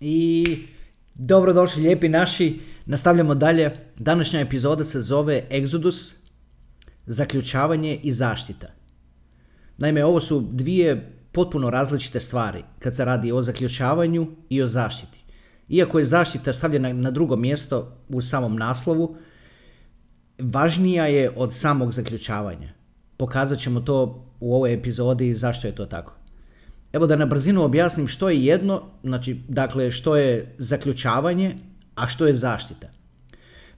I dobrodošli lijepi naši, nastavljamo dalje. Današnja epizoda se zove Exodus, zaključavanje i zaštita. Naime, ovo su dvije potpuno različite stvari kad se radi o zaključavanju i o zaštiti. Iako je zaštita stavljena na drugo mjesto u samom naslovu, važnija je od samog zaključavanja. Pokazat ćemo to u ovoj epizodi zašto je to tako. Evo da na brzinu objasnim što je jedno, znači, dakle, što je zaključavanje, a što je zaštita.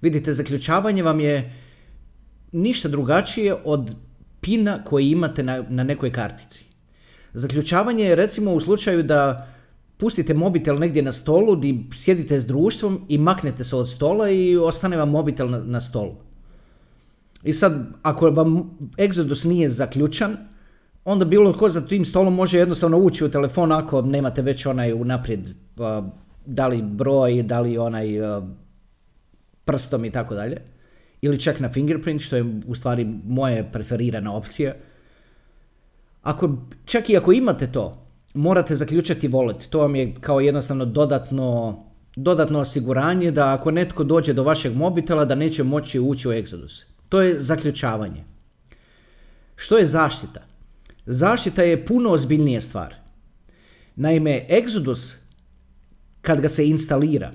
Vidite, zaključavanje vam je ništa drugačije od pina koji imate na, na nekoj kartici. Zaključavanje je recimo u slučaju da pustite mobitel negdje na stolu, di sjedite s društvom i maknete se od stola i ostane vam mobitel na, na stolu. I sad, ako vam Exodus nije zaključan, onda bilo ko za tim stolom može jednostavno ući u telefon ako nemate već onaj unaprijed da li broj, da li onaj prstom i tako dalje. Ili čak na fingerprint, što je u stvari moja preferirana opcija. Ako, čak i ako imate to, morate zaključati wallet. To vam je kao jednostavno dodatno, dodatno osiguranje da ako netko dođe do vašeg mobitela da neće moći ući u Exodus. To je zaključavanje. Što je zaštita? Zaštita je puno ozbiljnija stvar. Naime, Exodus, kad ga se instalira,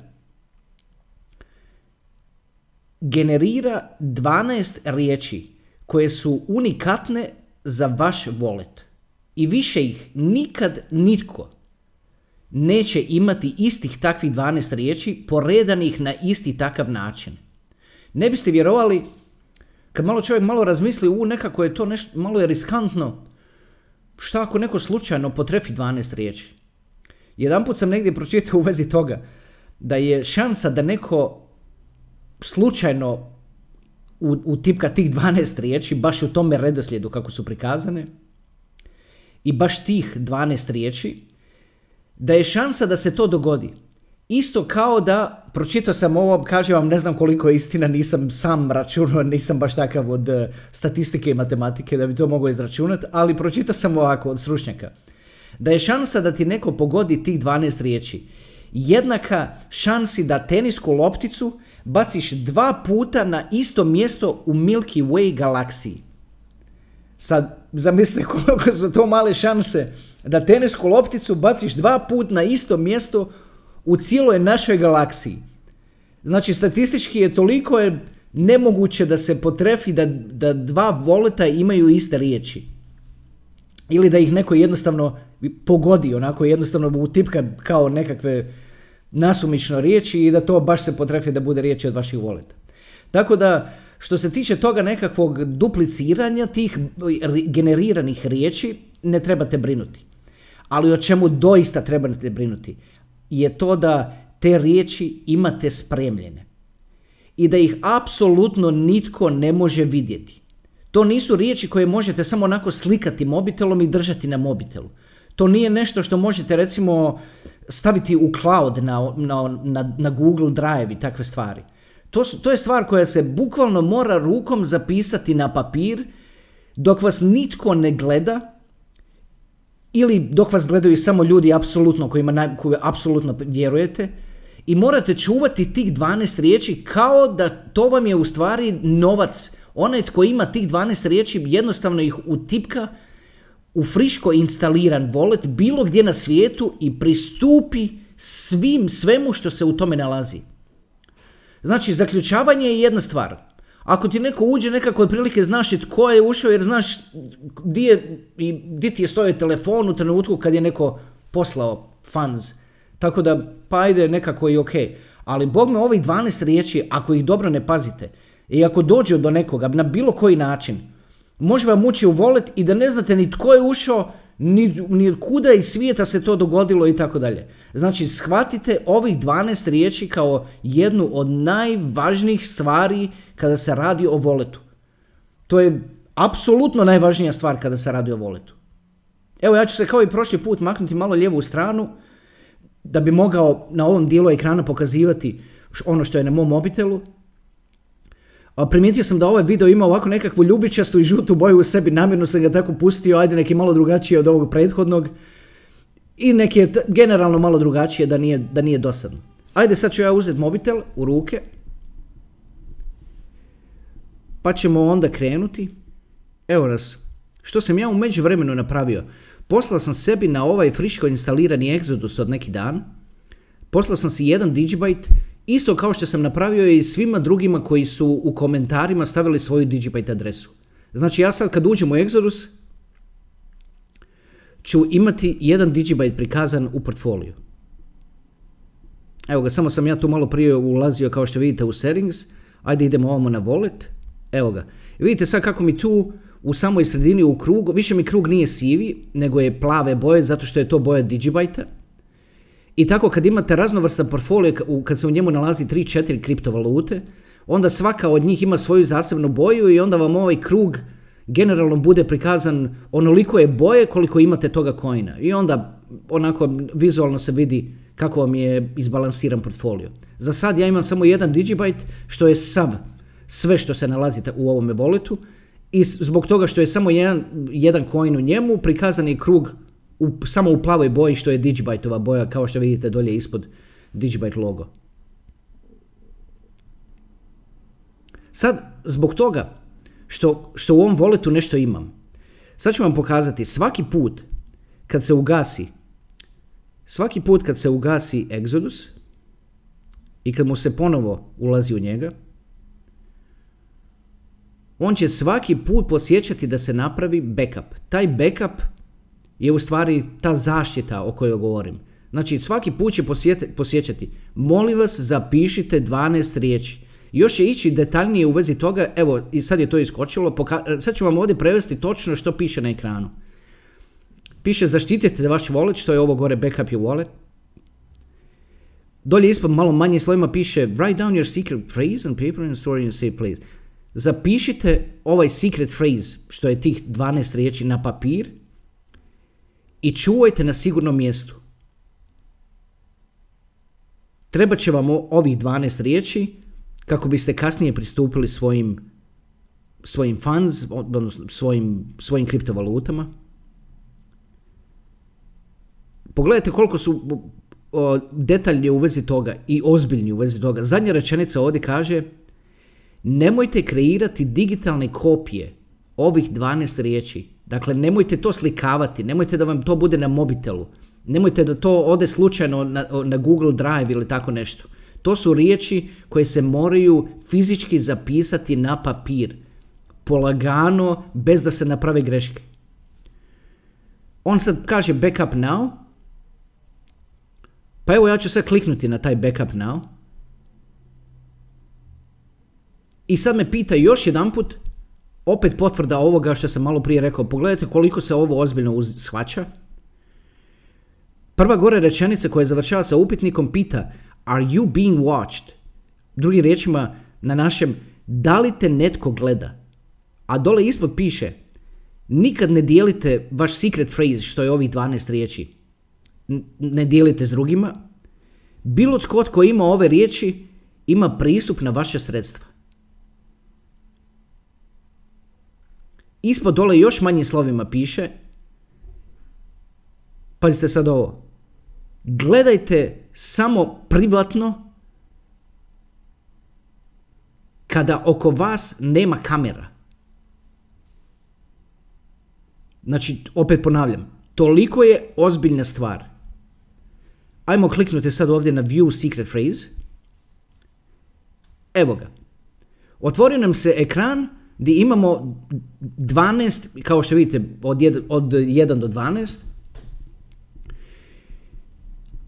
generira 12 riječi koje su unikatne za vaš wallet. I više ih nikad nitko neće imati istih takvih 12 riječi poredanih na isti takav način. Ne biste vjerovali, kad malo čovjek malo razmisli, u nekako je to nešto, malo je riskantno, šta ako neko slučajno potrefi 12 riječi? Jedanput sam negdje pročitao u vezi toga da je šansa da neko slučajno utipka tih 12 riječi baš u tome redoslijedu kako su prikazane i baš tih 12 riječi da je šansa da se to dogodi Isto kao da, pročitao sam ovo, kažem vam, ne znam koliko je istina, nisam sam računao, nisam baš takav od uh, statistike i matematike da bi to mogao izračunati, ali pročitao sam ovako od stručnjaka. Da je šansa da ti neko pogodi tih 12 riječi jednaka šansi da tenisku lopticu baciš dva puta na isto mjesto u Milky Way galaksiji. Sad, zamislite koliko su to male šanse da tenisku lopticu baciš dva puta na isto mjesto u cijeloj našoj galaksiji. Znači, statistički je toliko je nemoguće da se potrefi da, da dva voleta imaju iste riječi. Ili da ih neko jednostavno pogodi, onako jednostavno utipka kao nekakve nasumično riječi i da to baš se potrefi da bude riječi od vaših voleta. Tako da, što se tiče toga nekakvog dupliciranja tih generiranih riječi, ne trebate brinuti. Ali o čemu doista trebate brinuti? Je to da te riječi imate spremljene i da ih apsolutno nitko ne može vidjeti. To nisu riječi koje možete samo onako slikati mobitelom i držati na mobitelu. To nije nešto što možete recimo staviti u cloud na, na, na, na Google Drive i takve stvari. To, su, to je stvar koja se bukvalno mora rukom zapisati na papir dok vas nitko ne gleda ili dok vas gledaju samo ljudi apsolutno kojima koji apsolutno vjerujete i morate čuvati tih 12 riječi kao da to vam je u stvari novac. Onaj tko ima tih 12 riječi jednostavno ih utipka u friško instaliran wallet bilo gdje na svijetu i pristupi svim, svemu što se u tome nalazi. Znači, zaključavanje je jedna stvar. Ako ti neko uđe nekako otprilike znaš i tko je ušao jer znaš di, je, di ti je stojao telefon u trenutku kad je neko poslao funds. Tako da pa ajde nekako i ok. Ali bog me ovih 12 riječi ako ih dobro ne pazite i ako dođe do nekoga na bilo koji način može vam ući u wallet i da ne znate ni tko je ušao ni, ni kuda iz svijeta se to dogodilo i tako dalje. Znači, shvatite ovih 12 riječi kao jednu od najvažnijih stvari kada se radi o voletu. To je apsolutno najvažnija stvar kada se radi o voletu. Evo, ja ću se kao i prošli put maknuti malo lijevu stranu da bi mogao na ovom dijelu ekrana pokazivati ono što je na mom mobitelu. Primijetio sam da ovaj video ima ovako nekakvu ljubičastu i žutu boju u sebi, namjerno sam ga tako pustio, ajde neki malo drugačiji od ovog prethodnog. I neki je generalno malo drugačije da nije, da nije dosadno. Ajde sad ću ja uzeti mobitel u ruke. Pa ćemo onda krenuti. Evo nas. Što sam ja u međuvremenu napravio? Poslao sam sebi na ovaj friško instalirani Exodus od neki dan. Poslao sam si jedan Digibyte, isto kao što sam napravio i svima drugima koji su u komentarima stavili svoju Digibyte adresu. Znači ja sad kad uđem u Exodus, ću imati jedan Digibyte prikazan u portfoliju. Evo ga, samo sam ja tu malo prije ulazio kao što vidite u settings. Ajde idemo ovamo na wallet. Evo ga. I vidite sad kako mi tu u samoj sredini u krugu, više mi krug nije sivi, nego je plave boje zato što je to boja Digibyte. I tako kad imate raznovrstan portfolio, kad se u njemu nalazi 3-4 kriptovalute, onda svaka od njih ima svoju zasebnu boju i onda vam ovaj krug generalno bude prikazan onoliko je boje koliko imate toga coina. I onda onako vizualno se vidi kako vam je izbalansiran portfolio. Za sad ja imam samo jedan Digibyte što je sav, sve što se nalazi u ovome voletu i zbog toga što je samo jedan, jedan coin u njemu prikazan je krug u, samo u plavoj boji što je Digibyte-ova boja kao što vidite dolje ispod Digibyte logo. Sad, zbog toga što, što u ovom voletu nešto imam, sad ću vam pokazati svaki put kad se ugasi svaki put kad se ugasi Exodus i kad mu se ponovo ulazi u njega, on će svaki put podsjećati da se napravi backup. Taj backup je u stvari ta zaštita o kojoj govorim. Znači svaki put će posjećati, molim vas zapišite 12 riječi. Još će ići detaljnije u vezi toga, evo i sad je to iskočilo, sad ću vam ovdje prevesti točno što piše na ekranu. Piše zaštitite vaš wallet, što je ovo gore backup your wallet. Dolje ispod malo manje slovima piše write down your secret phrase on paper and store in a safe place. Zapišite ovaj secret phrase, što je tih 12 riječi na papir i čuvajte na sigurnom mjestu. Treba će vam ovih 12 riječi kako biste kasnije pristupili svojim svojim funds, odnosno svojim, svojim kriptovalutama. Pogledajte koliko su detaljni u vezi toga i ozbiljni u vezi toga. Zadnja rečenica ovdje kaže nemojte kreirati digitalne kopije ovih 12 riječi. Dakle, nemojte to slikavati, nemojte da vam to bude na mobitelu, nemojte da to ode slučajno na, na Google Drive ili tako nešto. To su riječi koje se moraju fizički zapisati na papir, polagano, bez da se naprave greške. On sad kaže backup now, pa evo ja ću sad kliknuti na taj backup now. I sad me pita još jedan put, opet potvrda ovoga što sam malo prije rekao, pogledajte koliko se ovo ozbiljno shvaća. Prva gore rečenica koja završava sa upitnikom pita Are you being watched? Drugim riječima na našem da li te netko gleda? A dole ispod piše nikad ne dijelite vaš secret phrase što je ovih 12 riječi ne dijelite s drugima, bilo tko tko ima ove riječi ima pristup na vaše sredstva. Ispod dole još manjim slovima piše, pazite sad ovo, gledajte samo privatno kada oko vas nema kamera. Znači, opet ponavljam, toliko je ozbiljna stvar Ajmo kliknuti sad ovdje na View Secret Phrase. Evo ga. Otvorio nam se ekran gdje imamo 12, kao što vidite, od 1, od 1 do 12.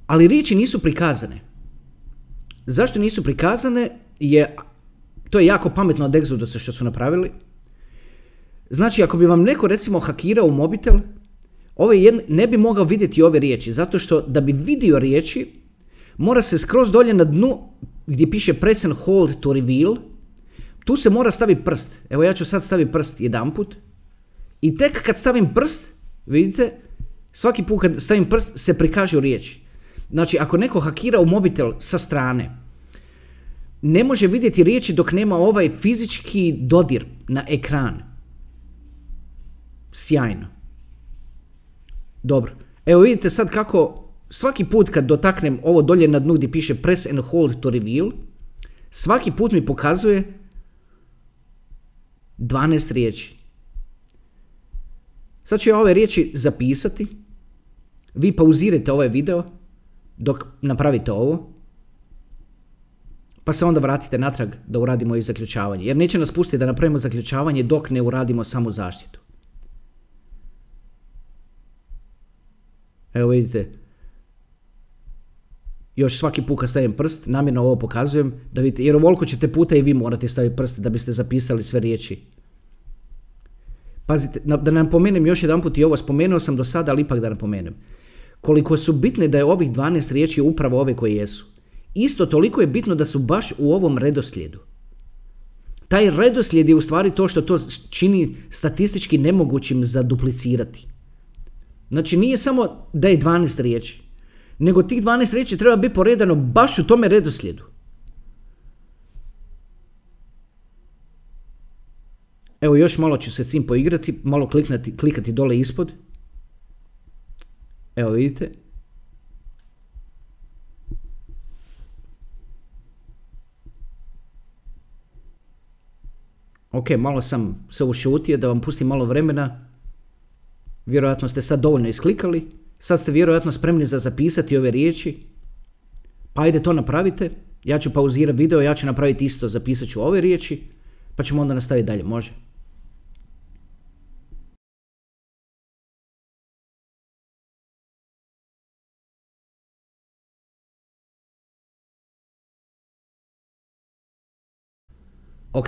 Ali riječi nisu prikazane. Zašto nisu prikazane? Je, to je jako pametno od Exodusa što su napravili. Znači, ako bi vam neko recimo hakirao mobitel, Ovaj ne bi mogao vidjeti ove riječi, zato što da bi vidio riječi, mora se skroz dolje na dnu gdje piše press and hold to reveal, tu se mora staviti prst. Evo ja ću sad staviti prst jedanput. I tek kad stavim prst, vidite, svaki put kad stavim prst se prikažu riječi. Znači, ako neko hakira u mobitel sa strane, ne može vidjeti riječi dok nema ovaj fizički dodir na ekran. Sjajno. Dobro. Evo vidite sad kako svaki put kad dotaknem ovo dolje na dnu gdje piše press and hold to reveal, svaki put mi pokazuje 12 riječi. Sad ću ja ove riječi zapisati. Vi pauzirajte ovaj video dok napravite ovo. Pa se onda vratite natrag da uradimo i zaključavanje. Jer neće nas pustiti da napravimo zaključavanje dok ne uradimo samo zaštitu. Evo vidite, još svaki put kad stavim prst, namjerno ovo pokazujem, da vidite, jer ovoliko ćete puta i vi morate staviti prst da biste zapisali sve riječi. Pazite, da napomenem još jedan put i ovo, spomenuo sam do sada, ali ipak da napomenem. Koliko su bitne da je ovih 12 riječi upravo ove koje jesu. Isto toliko je bitno da su baš u ovom redoslijedu. Taj redoslijed je u stvari to što to čini statistički nemogućim za duplicirati. Znači nije samo da je 12 riječi, nego tih 12 riječi treba biti poredano baš u tome redoslijedu. Evo još malo ću se s tim poigrati, malo kliknati, klikati dole ispod. Evo vidite. Ok, malo sam se ušutio da vam pustim malo vremena. Vjerojatno ste sad dovoljno isklikali. Sad ste vjerojatno spremni za zapisati ove riječi. Pa ajde to napravite. Ja ću pauzirati video, ja ću napraviti isto, zapisat ću ove riječi. Pa ćemo onda nastaviti dalje, može? Ok,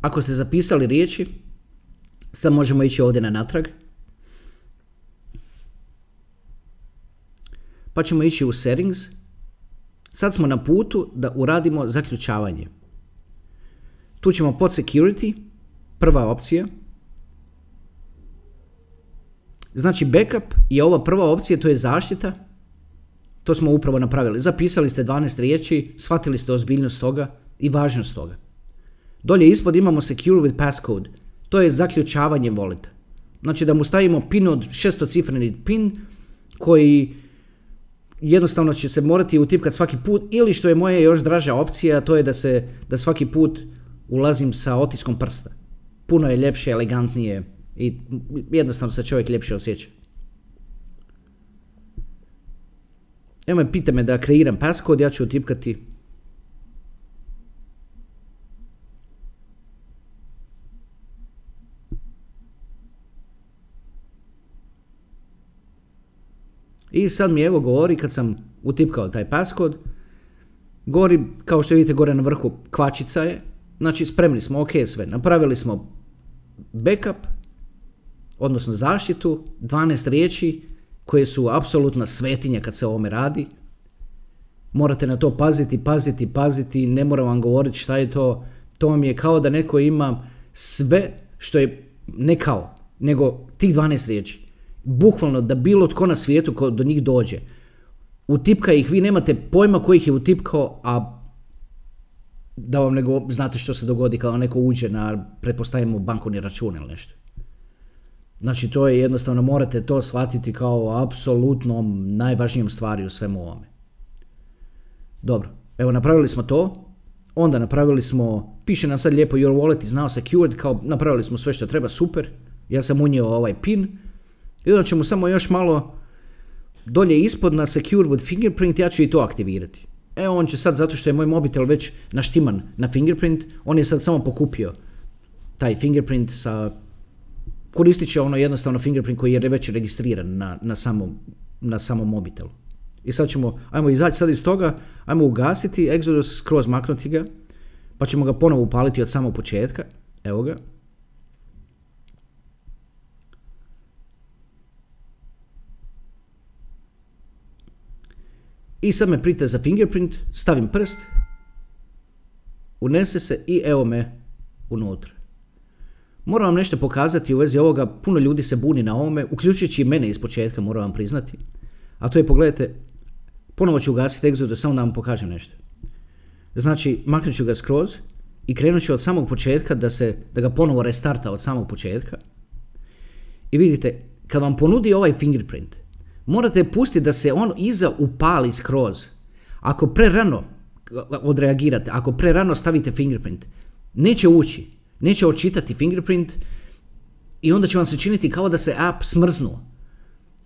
ako ste zapisali riječi, sad možemo ići ovdje na natrag. Pa ćemo ići u settings. Sad smo na putu da uradimo zaključavanje. Tu ćemo pod security, prva opcija. Znači backup je ova prva opcija, to je zaštita. To smo upravo napravili. Zapisali ste 12 riječi, shvatili ste ozbiljnost toga i važnost toga. Dolje ispod imamo secure with passcode. To je zaključavanje volita. Znači da mu stavimo pin od šestocifreni pin koji jednostavno će se morati utipkati svaki put ili što je moja još draža opcija, to je da, se, da svaki put ulazim sa otiskom prsta. Puno je ljepše, elegantnije i jednostavno se čovjek ljepše osjeća. Evo me pita me da kreiram passcode, ja ću utipkati I sad mi evo govori kad sam utipkao taj paskod, govori kao što vidite gore na vrhu kvačica je, znači spremni smo, ok sve, napravili smo backup, odnosno zaštitu, 12 riječi koje su apsolutna svetinja kad se o ovome radi. Morate na to paziti, paziti, paziti, ne moram vam govoriti šta je to. To vam je kao da neko ima sve što je, ne kao, nego tih 12 riječi bukvalno da bilo tko na svijetu ko do njih dođe, utipka ih, vi nemate pojma koji ih je utipkao, a da vam nego znate što se dogodi kada neko uđe na, pretpostavimo, bankovni račun ili nešto. Znači to je jednostavno, morate to shvatiti kao apsolutno najvažnijom stvari u svemu ovome. Dobro, evo napravili smo to, onda napravili smo, piše nam sad lijepo your wallet is now secured, kao napravili smo sve što treba, super, ja sam unio ovaj pin, i onda ćemo samo još malo dolje ispod na Secure with Fingerprint, ja ću i to aktivirati. Evo on će sad, zato što je moj mobitel već naštiman na Fingerprint, on je sad samo pokupio taj Fingerprint sa, koristit će ono jednostavno Fingerprint koji je već registriran na, na, samom, na samom mobitelu. I sad ćemo, ajmo izaći sad iz toga, ajmo ugasiti Exodus, skroz maknuti ga, pa ćemo ga ponovo upaliti od samog početka. Evo ga. I sad me prite za fingerprint, stavim prst, unese se i evo me unutra. Moram vam nešto pokazati u vezi ovoga, puno ljudi se buni na ovome, uključujući i mene iz početka, moram vam priznati. A to je, pogledajte, ponovo ću ugasiti Exodus, samo da vam pokažem nešto. Znači, maknut ću ga skroz i krenut ću od samog početka da, se, da ga ponovo restarta od samog početka. I vidite, kad vam ponudi ovaj fingerprint, morate pustiti da se on iza upali skroz. Ako prerano odreagirate, ako prerano stavite fingerprint, neće ući, neće očitati fingerprint i onda će vam se činiti kao da se app smrznuo.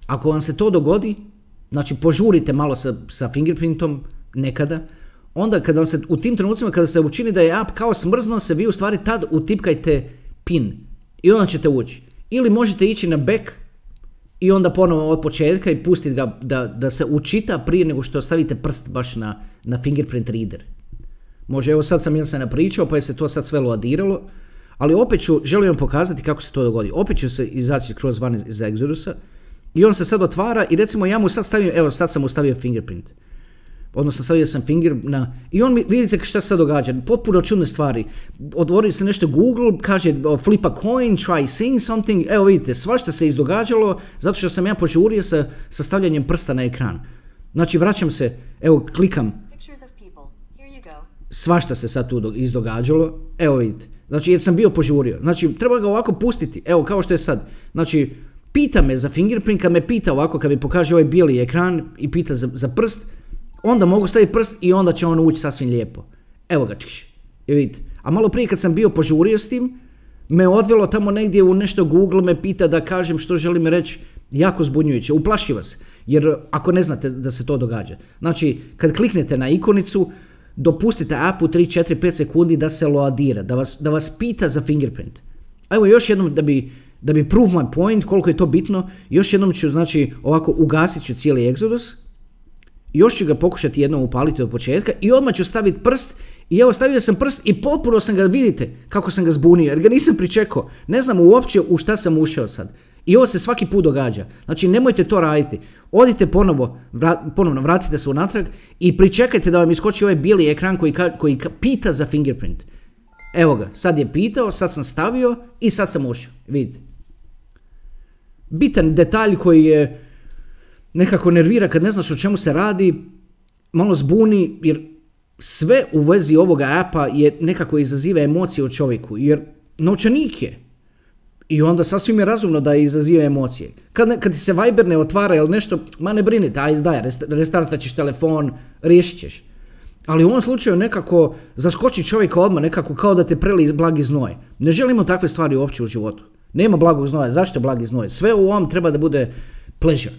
Ako vam se to dogodi, znači požurite malo sa, sa fingerprintom nekada, onda kada vam se u tim trenucima kada se učini da je app kao smrznuo se, vi u stvari tad utipkajte pin i onda ćete ući. Ili možete ići na back i onda ponovo od početka i pustiti ga da, da se učita prije nego što stavite prst baš na, na fingerprint reader. Može, evo sad sam jel se napričao pa je se to sad sve loadiralo, ali opet ću, želim vam pokazati kako se to dogodi. Opet ću se izaći kroz van iz Exodusa i on se sad otvara i recimo ja mu sad stavim, evo sad sam mu stavio fingerprint odnosno stavio sam finger na, i on mi, vidite šta se događa, potpuno čudne stvari. Otvori se nešto Google, kaže flip a coin, try seeing something, evo vidite, svašta se izdogađalo zato što sam ja požurio sa, sa stavljanjem prsta na ekran. Znači vraćam se, evo klikam, svašta se sad tu izdogađalo, evo vidite. Znači jer sam bio požurio, znači treba ga ovako pustiti, evo kao što je sad. Znači pita me za fingerprint, kad me pita ovako, kad mi pokaže ovaj bijeli ekran i pita za, za prst, onda mogu staviti prst i onda će on ući sasvim lijepo. Evo ga, čiš. I vidite. A malo prije kad sam bio požurio s tim, me odvelo tamo negdje u nešto Google, me pita da kažem što želim reći, jako zbunjujuće, uplaši vas. Jer ako ne znate da se to događa. Znači, kad kliknete na ikonicu, dopustite appu 3, 4, 5 sekundi da se loadira, da vas, da vas pita za fingerprint. Evo još jednom da bi, da bi prove my point, koliko je to bitno, još jednom ću, znači, ovako ugasit ću cijeli Exodus, još ću ga pokušati jednom upaliti od početka i odmah ću staviti prst i evo stavio sam prst i potpuno sam ga, vidite kako sam ga zbunio jer ga nisam pričekao. Ne znam uopće u šta sam ušao sad. I ovo se svaki put događa. Znači nemojte to raditi. Odite ponovo, ponovno, vratite se unatrag i pričekajte da vam iskoči ovaj bijeli ekran koji, koji pita za fingerprint. Evo ga, sad je pitao, sad sam stavio i sad sam ušao. Vidite. Bitan detalj koji je nekako nervira kad ne znaš o čemu se radi, malo zbuni jer sve u vezi ovoga apa je nekako izaziva emocije u čovjeku jer novčanik je. I onda sasvim je razumno da izaziva emocije. Kad, kad ti se Viber ne otvara ili nešto, ma ne brinite, ajde daj, restartat ćeš telefon, riješit ćeš. Ali u ovom slučaju nekako zaskoči čovjeka odmah, nekako kao da te preli blagi znoj. Ne želimo takve stvari uopće u životu. Nema blagog znoja. Zašto blagi znoj? Sve u ovom treba da bude pleasure.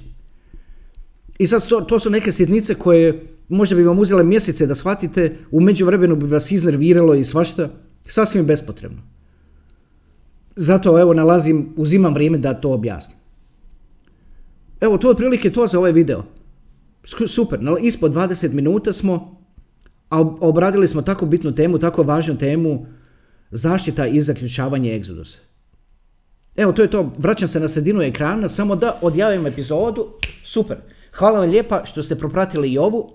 I sad to, to su neke sitnice koje možda bi vam uzele mjesece da shvatite, u međuvremenu bi vas iznerviralo i svašta, sasvim bespotrebno. Zato evo nalazim, uzimam vrijeme da to objasnim. Evo to otprilike to za ovaj video. Super, ispod 20 minuta smo, a obradili smo tako bitnu temu, tako važnu temu, zaštita i zaključavanje Exodus. Evo to je to, vraćam se na sredinu ekrana, samo da odjavim epizodu, super. Hvala vam lijepa što ste propratili i ovu.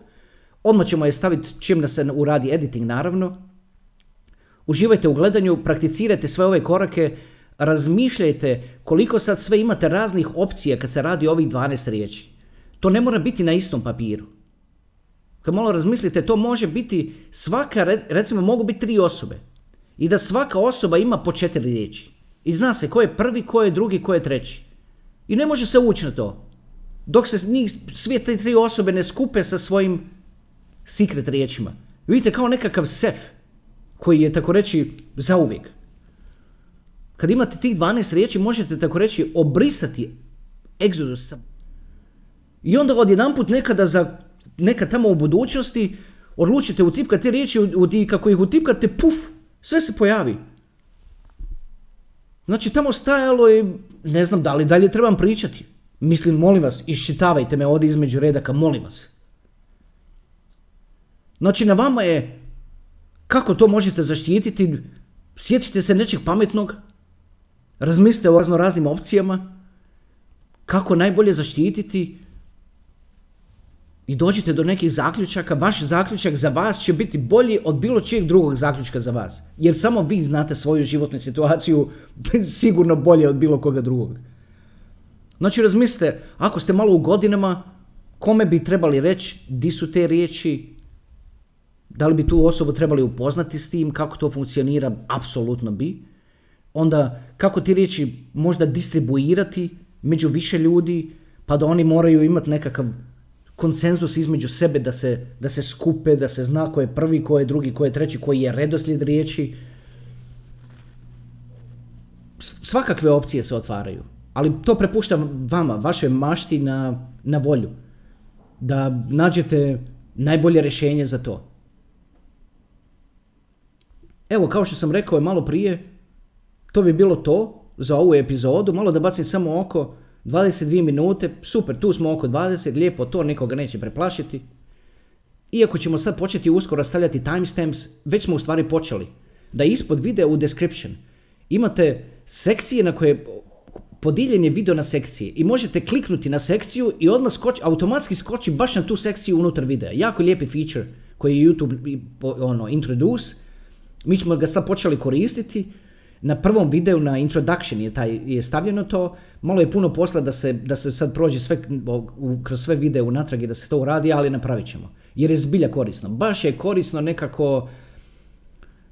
Odmah ćemo je staviti čim da se uradi editing naravno. Uživajte u gledanju, prakticirajte sve ove korake, razmišljajte koliko sad sve imate raznih opcija kad se radi ovih 12 riječi. To ne mora biti na istom papiru. Kad malo razmislite, to može biti svaka, recimo mogu biti tri osobe. I da svaka osoba ima po četiri riječi. I zna se ko je prvi, ko je drugi, ko je treći. I ne može se ući na to. Dok se njih, sve te tri osobe ne skupe sa svojim secret riječima. Vidite kao nekakav sef koji je tako reći zauvijek. Kad imate tih 12 riječi možete tako reći obrisati Exodus I onda odjedanput nekada za nekad tamo u budućnosti odlučite utipkati te riječi i kako ih utipkate, puf, sve se pojavi. Znači tamo stajalo i ne znam da li dalje trebam pričati. Mislim, molim vas, iščitavajte me ovdje između redaka, molim vas. Znači, na vama je kako to možete zaštititi, sjetite se nečeg pametnog, razmislite o razno raznim opcijama, kako najbolje zaštititi i dođite do nekih zaključaka. Vaš zaključak za vas će biti bolji od bilo čijeg drugog zaključka za vas. Jer samo vi znate svoju životnu situaciju sigurno bolje od bilo koga drugog. Znači razmislite, ako ste malo u godinama, kome bi trebali reći di su te riječi, da li bi tu osobu trebali upoznati s tim, kako to funkcionira, apsolutno bi. Onda kako ti riječi možda distribuirati među više ljudi, pa da oni moraju imati nekakav konsenzus između sebe da se, da se skupe, da se zna ko je prvi, ko je drugi, ko je treći, koji je redoslijed riječi. Svakakve opcije se otvaraju, ali to prepuštam vama, vašoj mašti na, na volju. Da nađete najbolje rješenje za to. Evo, kao što sam rekao malo prije, to bi bilo to za ovu epizodu. Malo da bacim samo oko 22 minute, super, tu smo oko 20, lijepo to, nikoga neće preplašiti. Iako ćemo sad početi uskoro stavljati timestamps, već smo u stvari počeli. Da ispod videa u description imate sekcije na koje podijeljen je video na sekcije i možete kliknuti na sekciju i odmah skoči, automatski skoči baš na tu sekciju unutar videa. Jako lijepi feature koji je YouTube ono, introduce. Mi smo ga sad počeli koristiti na prvom videu na introduction je, taj, je stavljeno to, malo je puno posla da se, da se sad prođe sve, kroz sve videe unatrag i da se to uradi, ali napravit ćemo. Jer je zbilja korisno. Baš je korisno nekako,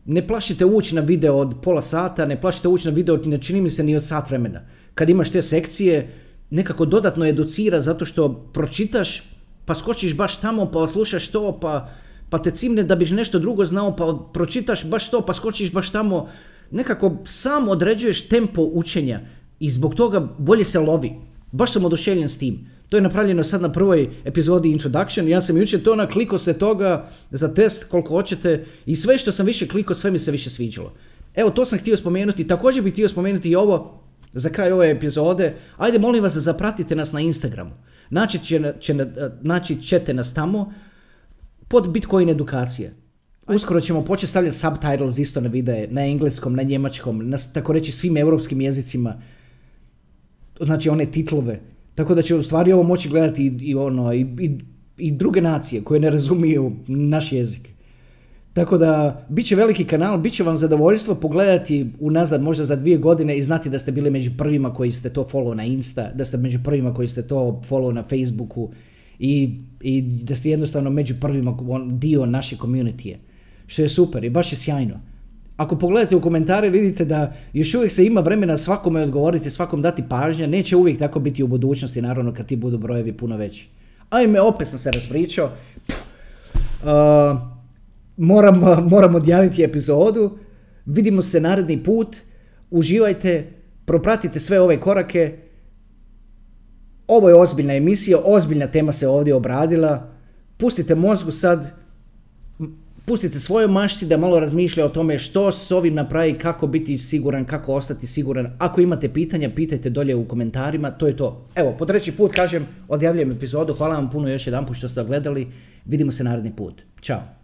ne plašite ući na video od pola sata, ne plašite ući na video, ne čini mi se ni od sat vremena. Kad imaš te sekcije, nekako dodatno educira zato što pročitaš, pa skočiš baš tamo, pa slušaš to, pa, pa te cimne da biš nešto drugo znao, pa pročitaš baš to, pa skočiš baš tamo nekako sam određuješ tempo učenja i zbog toga bolje se lovi. Baš sam oduševljen s tim. To je napravljeno sad na prvoj epizodi Introduction. Ja sam jučer to nakliko se toga za test koliko hoćete i sve što sam više kliko, sve mi se više sviđalo. Evo, to sam htio spomenuti. Također bih htio spomenuti i ovo za kraj ove epizode. Ajde, molim vas, zapratite nas na Instagramu. Naći, naći ćete nas tamo pod Bitcoin edukacije. Uskoro ćemo početi stavljati subtitles isto na videe, na engleskom, na njemačkom, na tako reći svim europskim jezicima. Znači one titlove. Tako da će u stvari ovo moći gledati i, i ono, i, i, i, druge nacije koje ne razumiju naš jezik. Tako da, bit će veliki kanal, bit će vam zadovoljstvo pogledati unazad možda za dvije godine i znati da ste bili među prvima koji ste to follow na Insta, da ste među prvima koji ste to follow na Facebooku i, i da ste jednostavno među prvima dio naše community što je super i baš je sjajno. Ako pogledate u komentare vidite da još uvijek se ima vremena svakome odgovoriti, svakom dati pažnja, neće uvijek tako biti u budućnosti, naravno kad ti budu brojevi puno veći. Ajme, opet sam se raspričao. Uh, moram, moram odjaviti epizodu. Vidimo se naredni put. Uživajte, propratite sve ove korake. Ovo je ozbiljna emisija, ozbiljna tema se ovdje obradila. Pustite mozgu sad, pustite svoje mašti da malo razmišlja o tome što s ovim napravi, kako biti siguran, kako ostati siguran. Ako imate pitanja, pitajte dolje u komentarima, to je to. Evo, po treći put kažem, odjavljujem epizodu, hvala vam puno još jedan put što ste gledali, vidimo se naredni put. Ćao.